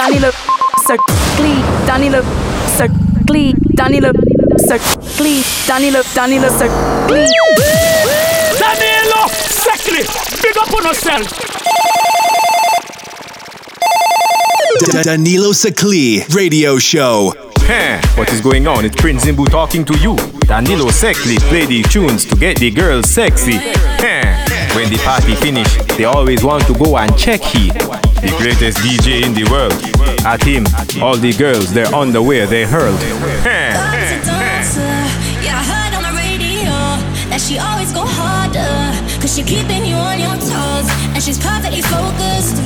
Danilo Seclì Danilo Seclì Danilo Seclì Danilo Danilo Seclì Danilo Seclì Big up on yourself Danilo Seclì Radio Show. Heh, what is going on? It's Prince Zimbu talking to you. Danilo Seclì play the tunes to get the girls sexy. Heh, when the party finish, they always want to go and check he the greatest DJ in the world. At him, all the girls, their underwear, they hurled. yeah, I heard on the radio that she always go harder, cause she keeping you on your toes, and she's perfectly focused.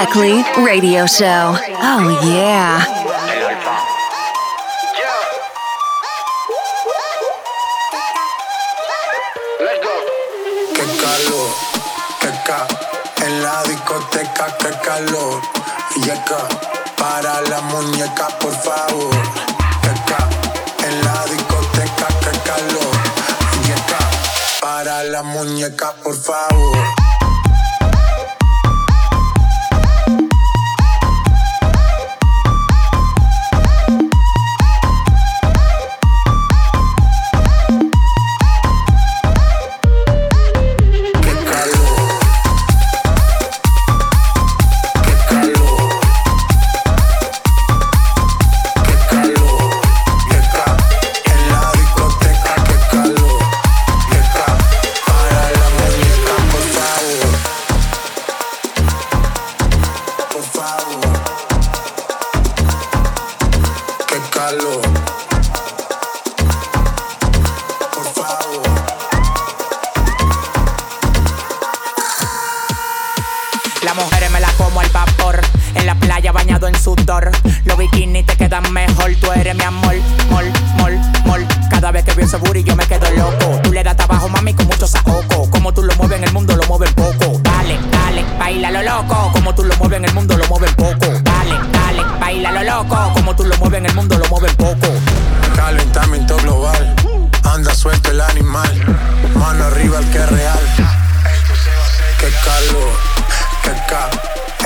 Beckley Radio Show. Oh, yeah. Loco. Tú le das trabajo, mami, con mucho saoco. Como tú lo mueves en el mundo, lo mueves poco. Dale, dale, baila lo loco. Como tú lo mueves en el mundo, lo mueves poco. Dale, dale, baila lo loco. Como tú lo mueves en el mundo, lo mueves poco. Calentamiento global. Anda suelto el animal. Mano arriba el que es real. Qué calor, qué ca.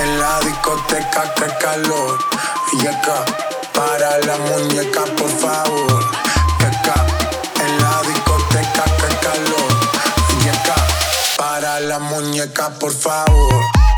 En la discoteca, qué calor. Y acá, para la muñeca, por favor. Muñeca, por favor.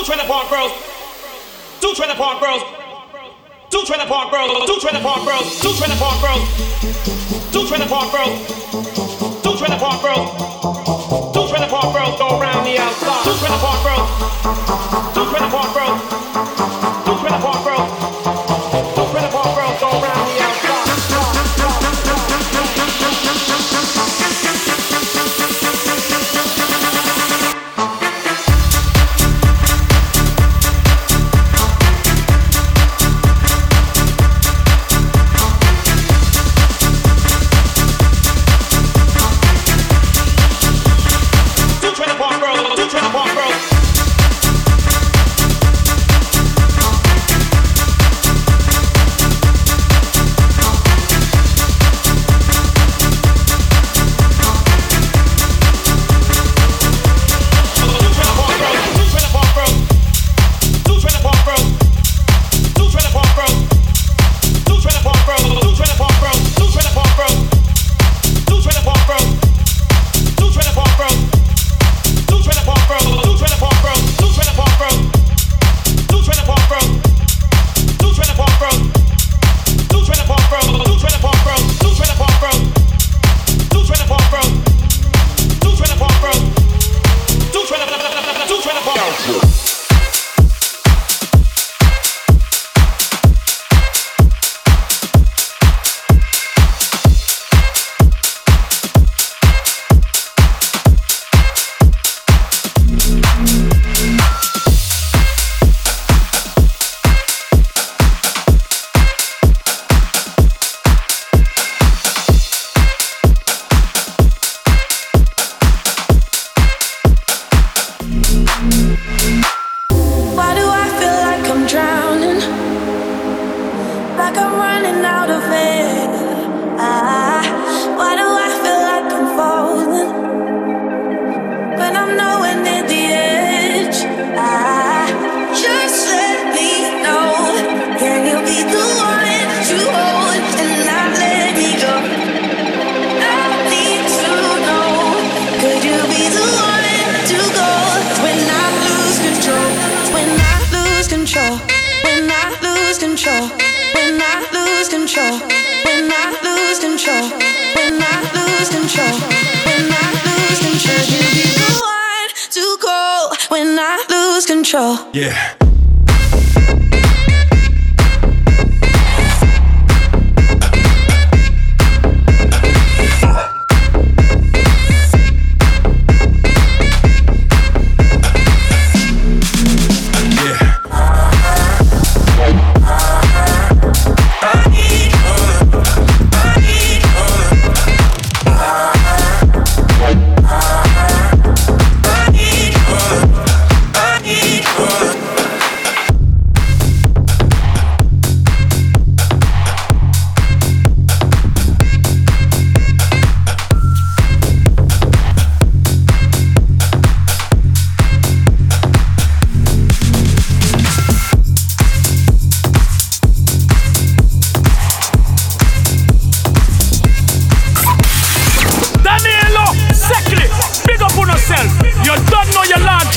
Two trailer park girls. Two trailer park girls. Two trailer park girls. Two trailer park girls. Two trailer park girls. Two trailer park girls. Two trailer park girls. Two trailer park girls go round the outside. Two trailer park girls.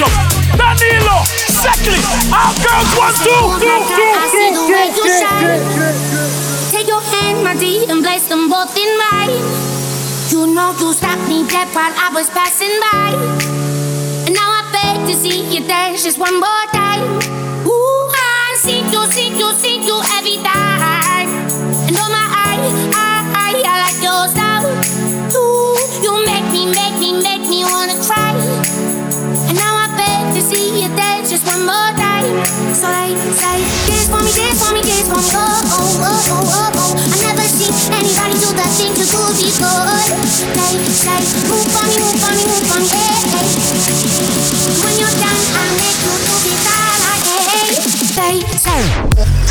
Your. Danilo, Seclì, our girls see the way you shine. Take your hand, my dear, and place them both in mine. You know you stopped me dead while I was passing by. And now I beg to see you dance just one more time. Ooh, I see you, see you, see you every time. And oh my, I, I, I, I like your style. Ooh, you make me, make me, make me wanna cry. More time. So I dance for me, dance for me, dance for me. Oh, oh, oh, oh, oh, oh. I never seen anybody do the things you do before. Say, say, move for me, move for me, move for me. Hey, hey. When you're done, I make you do it all hey. Say, say.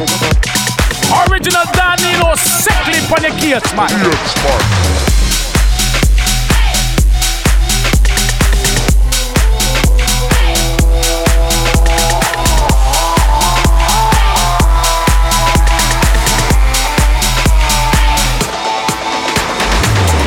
Original Danilo Seclì on the case, man.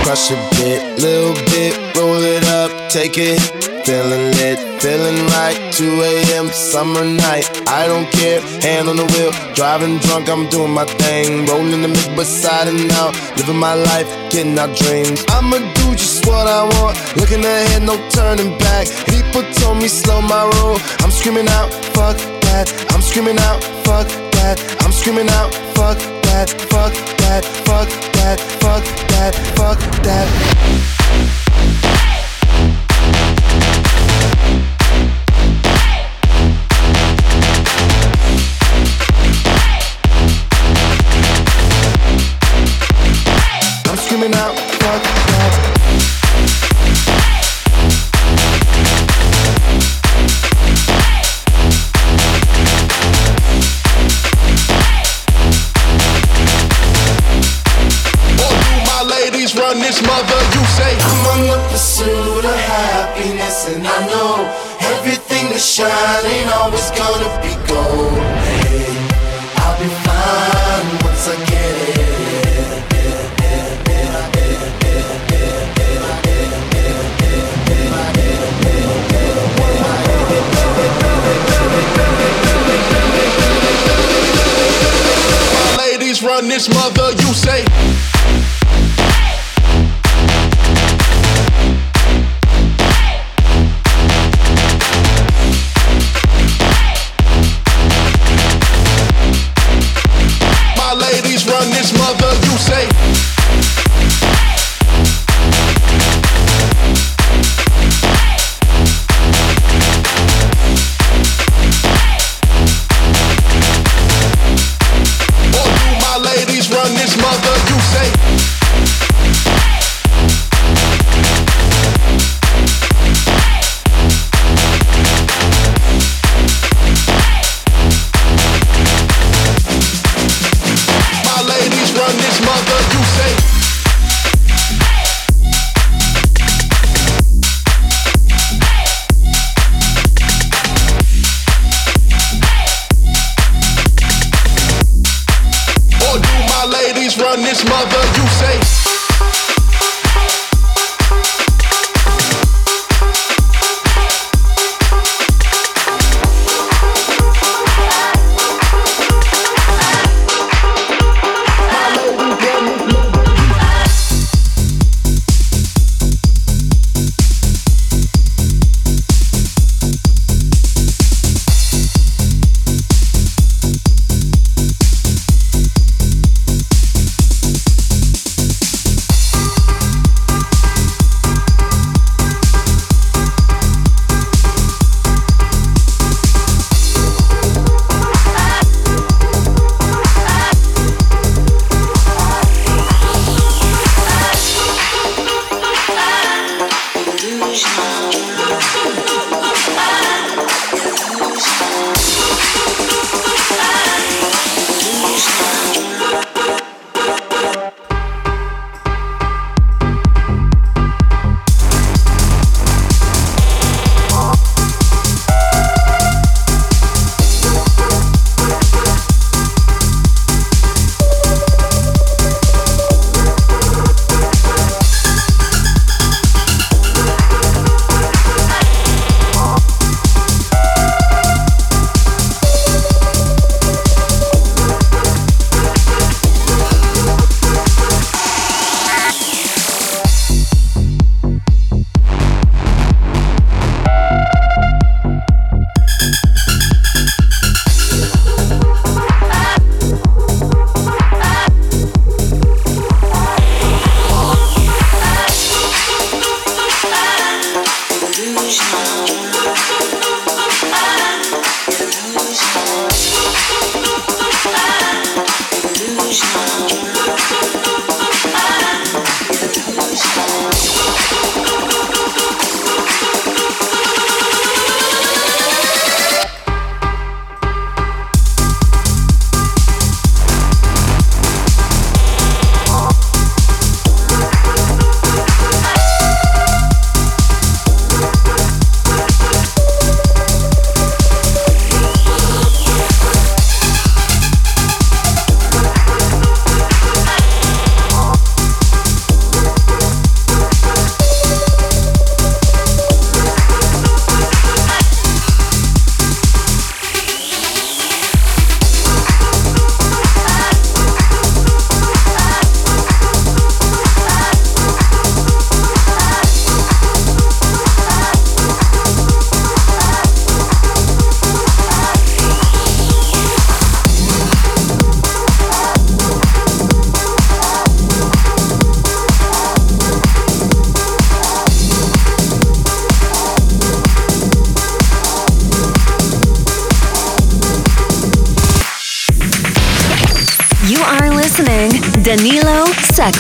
Crush a bit, little bit, roll it up, take it. Feeling lit, feeling right. 2 a.m. summer night. I don't care, hand on the wheel. Driving drunk, I'm doing my thing. Rolling the mid beside and out. Living my life, getting our dreams. I'ma do just what I want. Looking ahead, no turning back. People told me slow my roll. I'm screaming out, fuck that. I'm screaming out, fuck that. I'm screaming out, fuck that, fuck that, fuck that, fuck that, fuck that. I'm this mother? You say I'm on the pursuit of happiness, and I know everything that shine ain't always gonna be gold. Hey, I'll be fine once I get it. my ladies run this mother? You say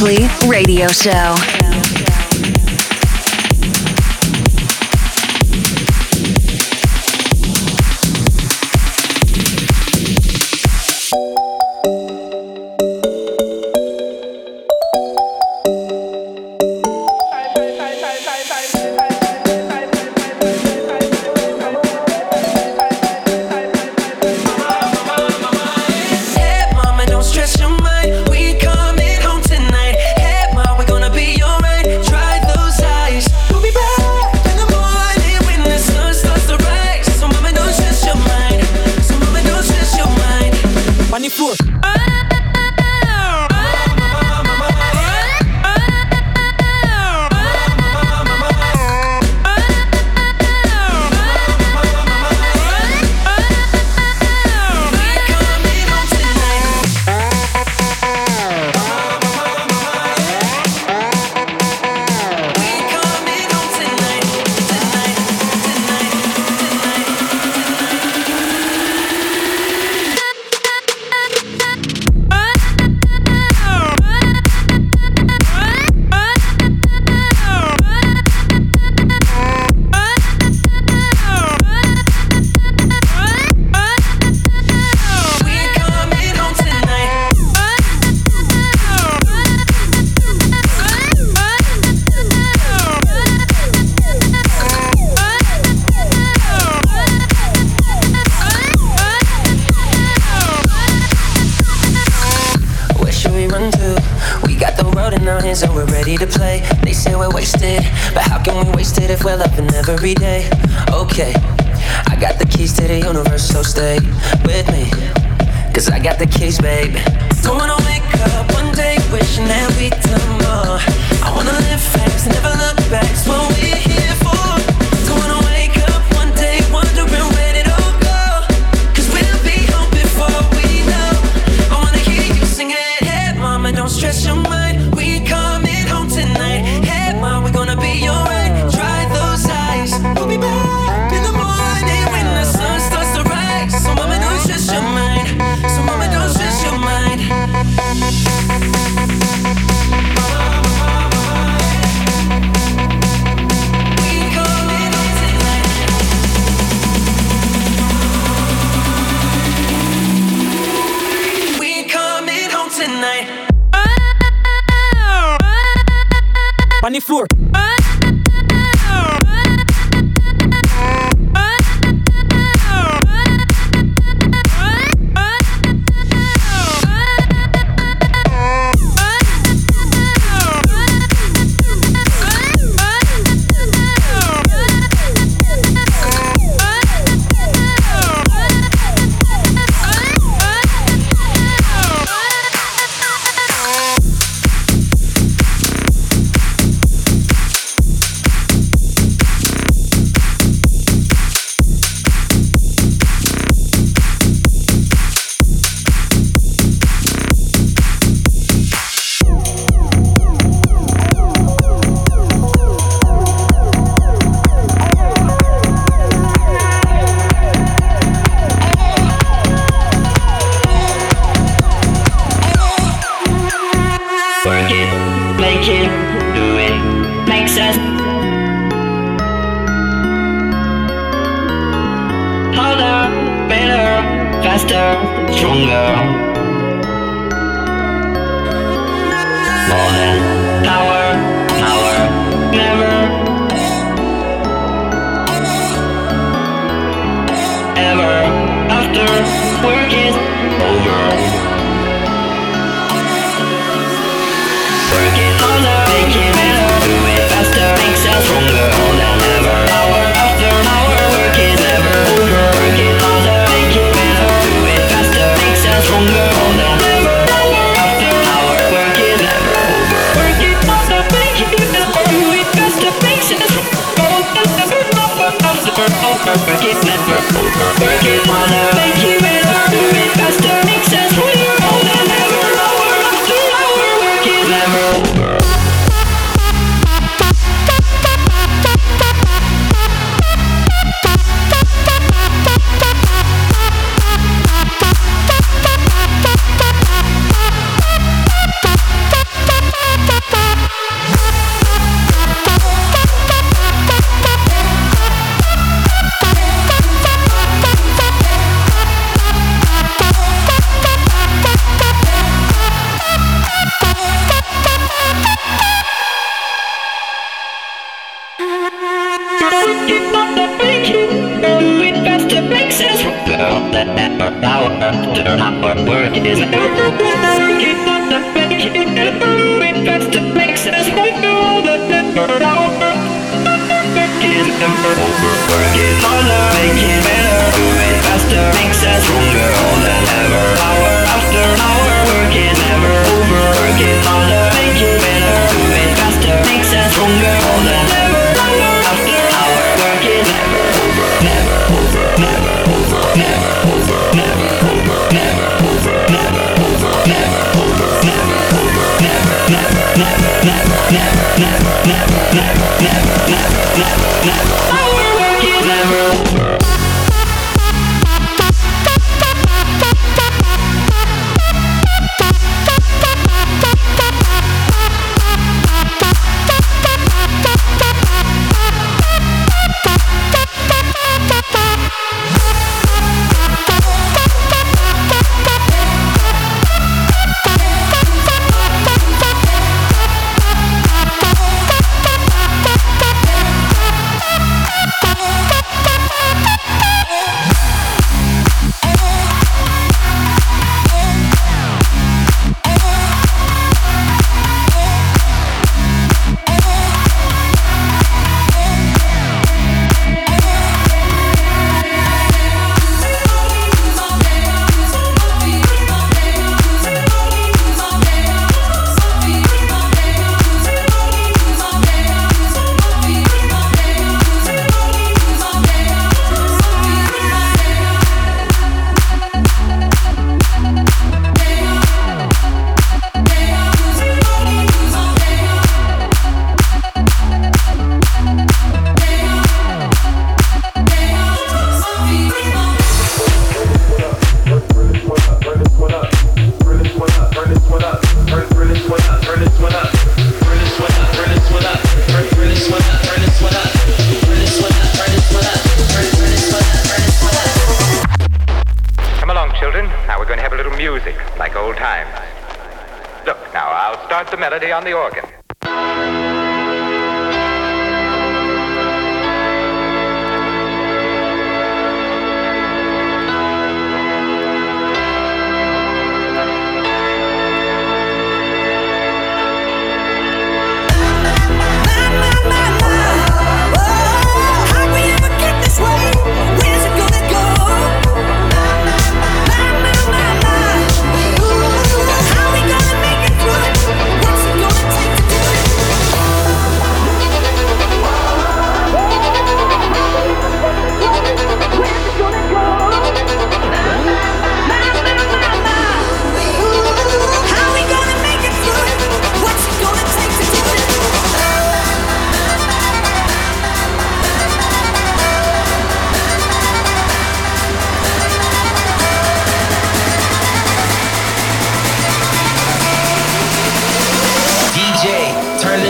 Radio Show. Every day?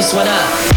This one up.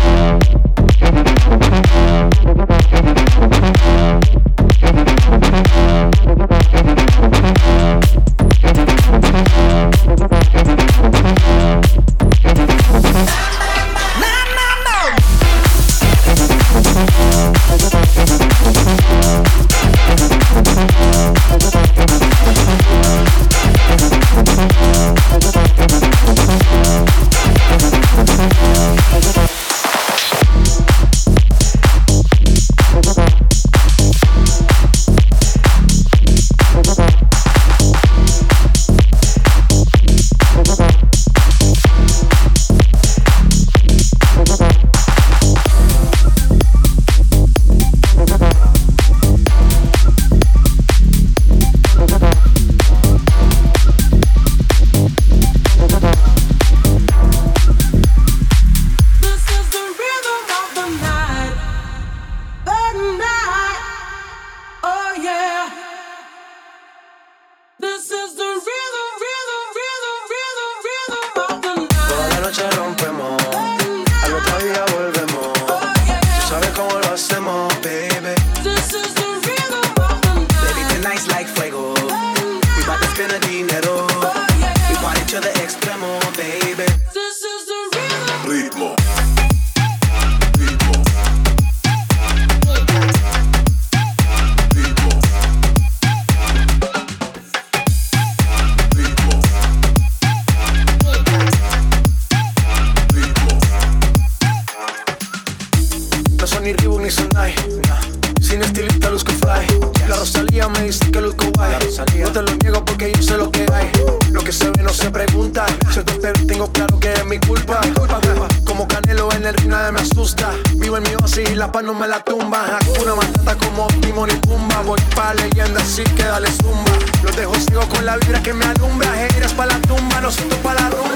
ni Reebok ni Sandai. Sin estilista luzco fly. La Rosalía me dice que luzco guay. No te lo niego porque yo sé lo que hay. Lo que se ve no se pregunta. Yo te tengo claro que es mi culpa. Como Canelo en el ring nadie me asusta. Vivo en mi oasis y la paz no me la tumba. Hakuna Matata como Timon y Pumba. Voy pa' leyenda así que dale zumba. Los dejo ciego con la vibra que me alumbra. Heiras pa' la tumba, nosotros pa' la rumba.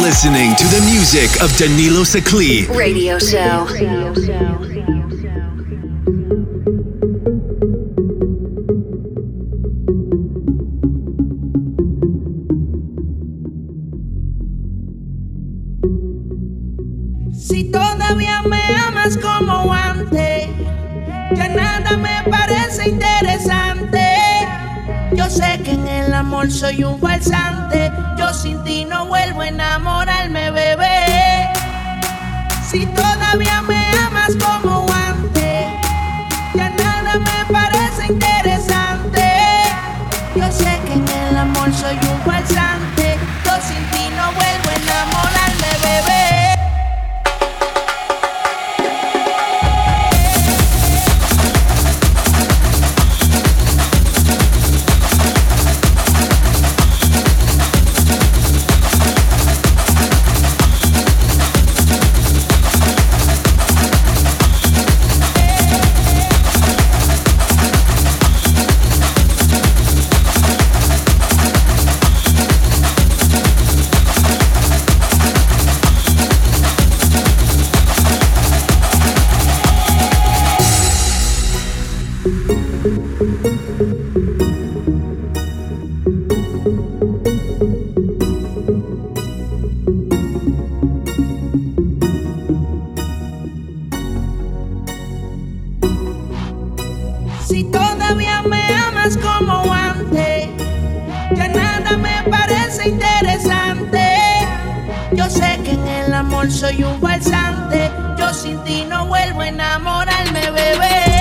Listening to the music of Danilo Secli. Radio show. Si todavía me amas como antes, ya nada me parece interesante. Yo sé que en el amor soy un falsante. Sin ti no vuelvo a enamorarme, bebé. Si todavía soy un falsante. Yo sin ti no vuelvo a enamorarme, bebé.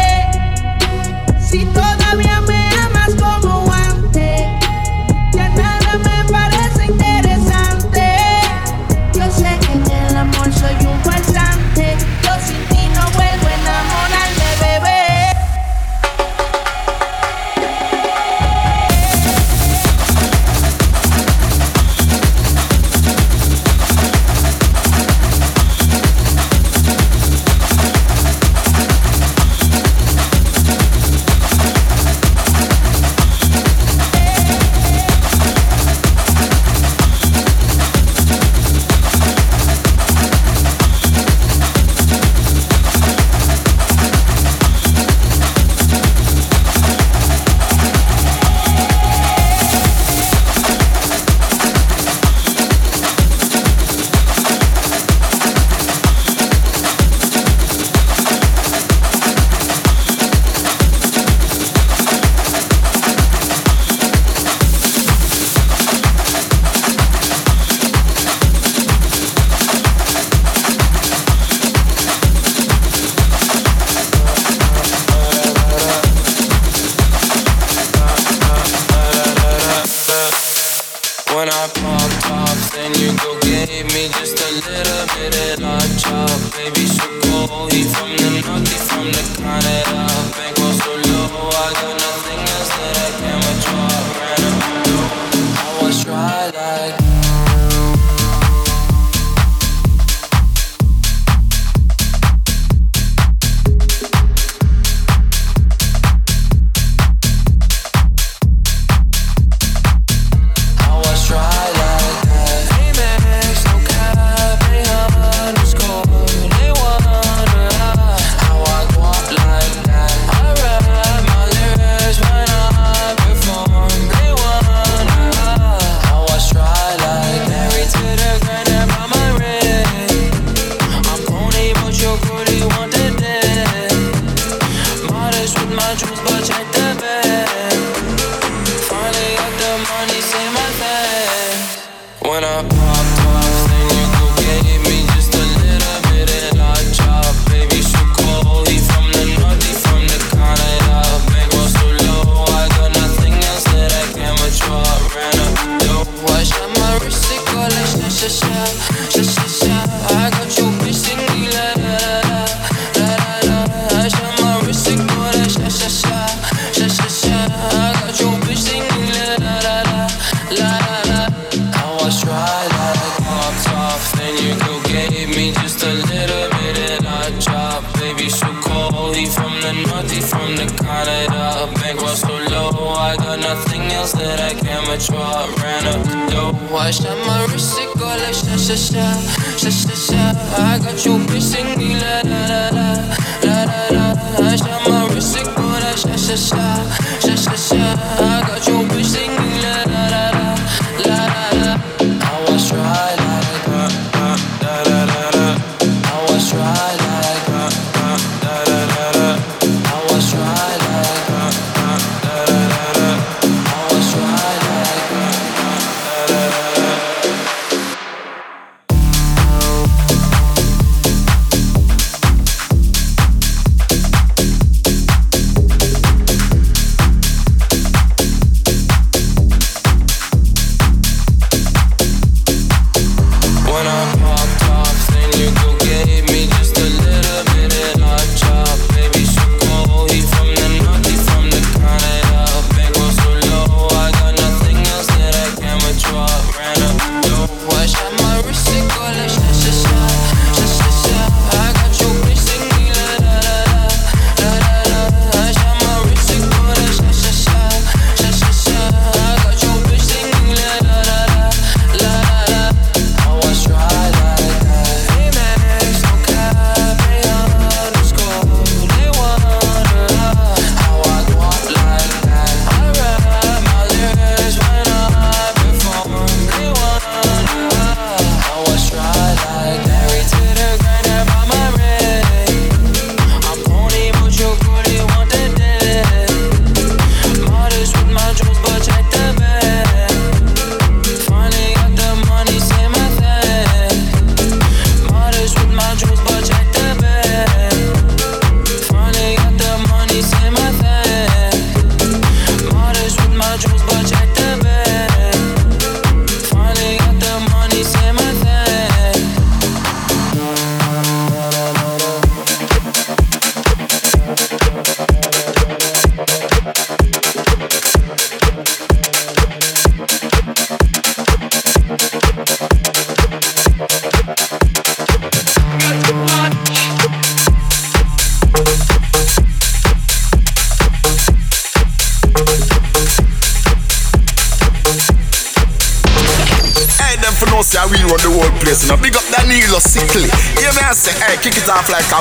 Hey, kick it on flat a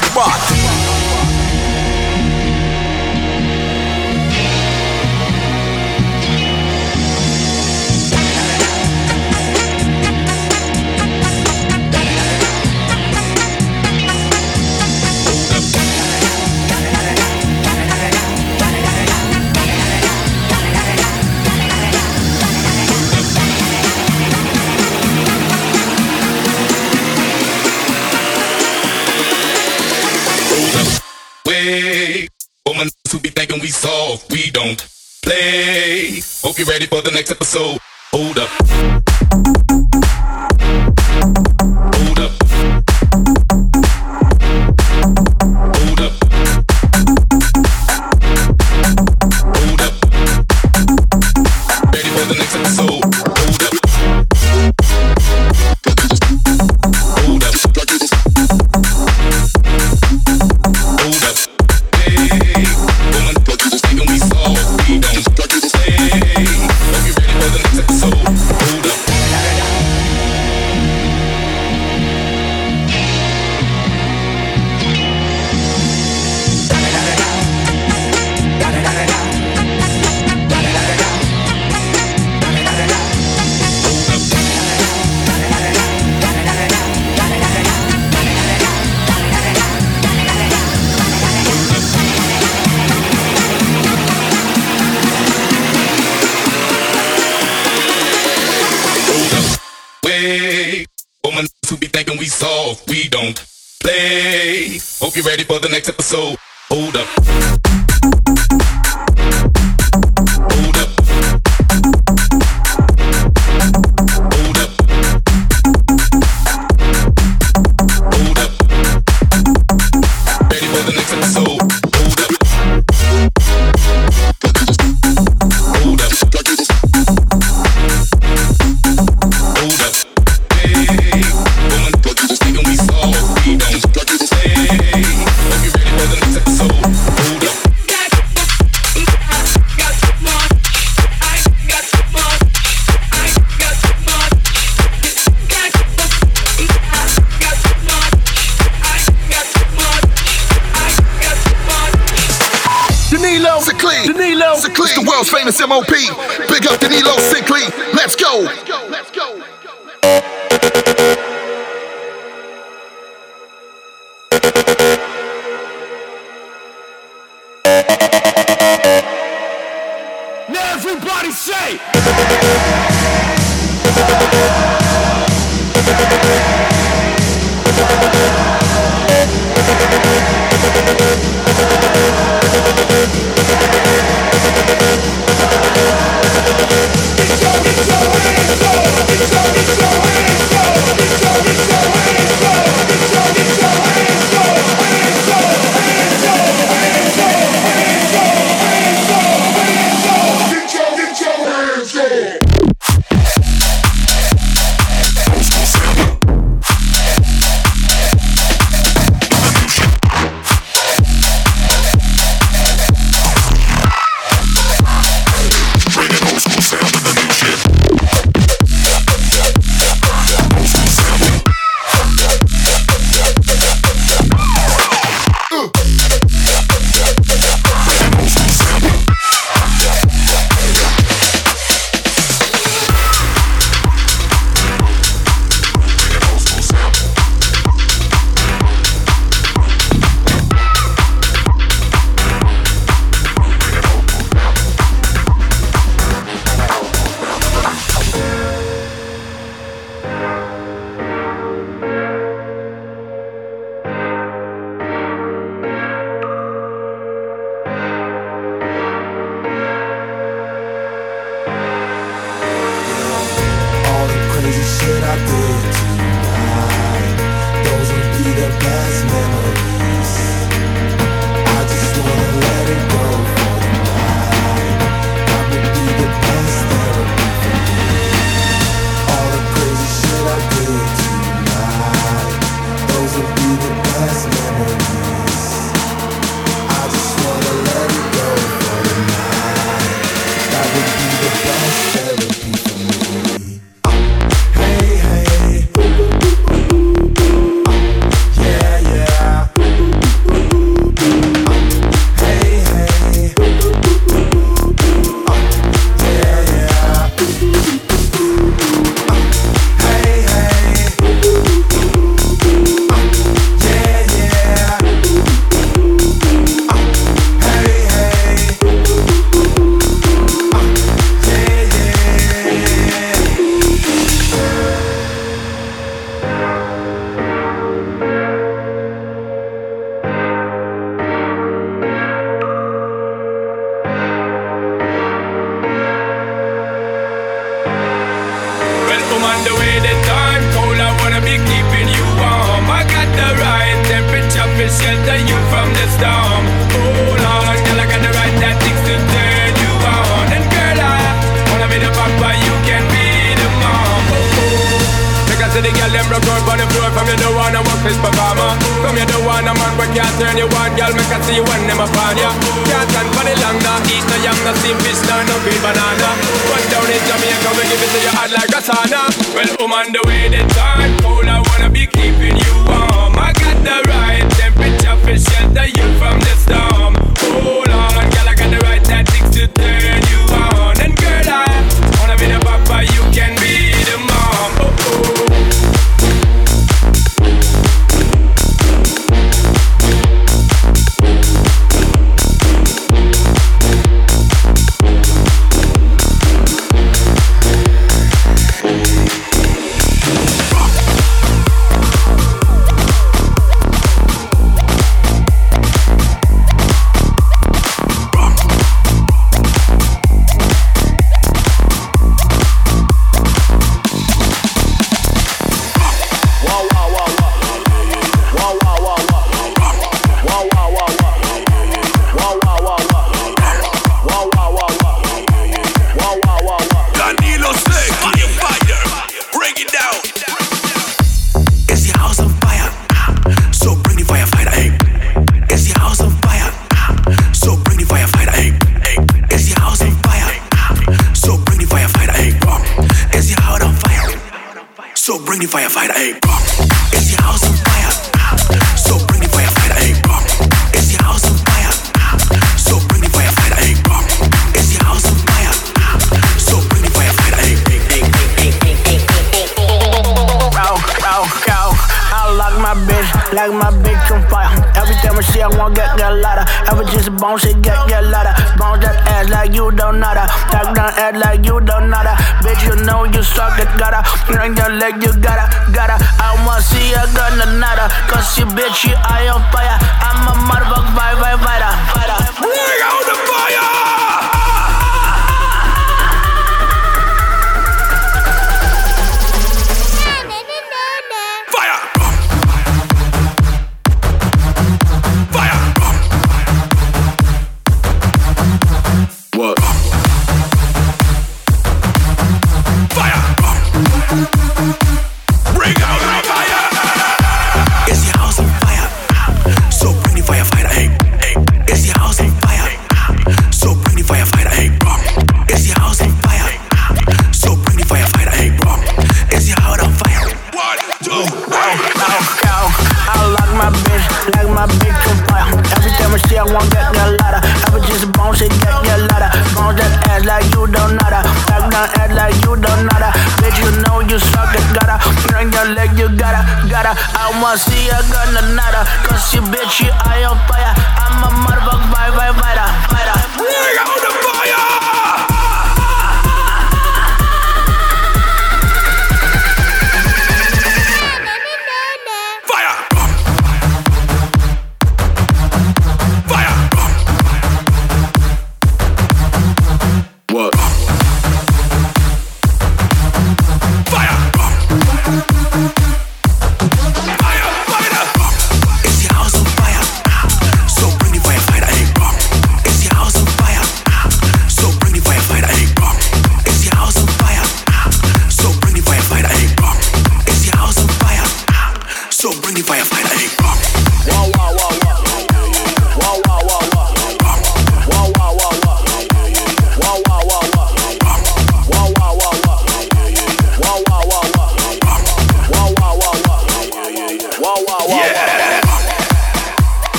you ready for the next episode. Hold up. Women who be thinking we soft, we don't play. Hope you're ready for the next episode. Hold up. MOP. Bring the firefighter, hey, bum. Is your house on fire? So bring the firefighter, hey, bum. Is your house on fire? So bring the firefighter, hey, bum. Is your house on fire? So bring the firefighter, hey, hey, hey, hey, hey, hey, hey, hey. Go. I like my bitch, like my bitch on fire. Every time I see I want get get louder. Ever just a bone shit get get louder. Bounce that ass like you don't know that. Talk down ass like you don't know that. Bitch, you know you suck it, gotta. Bring your leg, you gotta, gotta. I wanna see you gonna nada. Cause you bitch, you eye on fire. I'm a motherfucker, fight, fight, fighter, see you gonna nada. Cause you bitch, you eye on fire. I'm a motherfucker, fight, fight, fighter,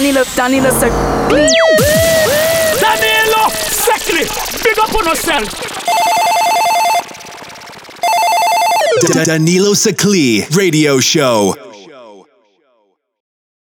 Danilo, Danilo Seclì. Danilo Seclì, big up on yourself. Danilo Seclì Radio Show.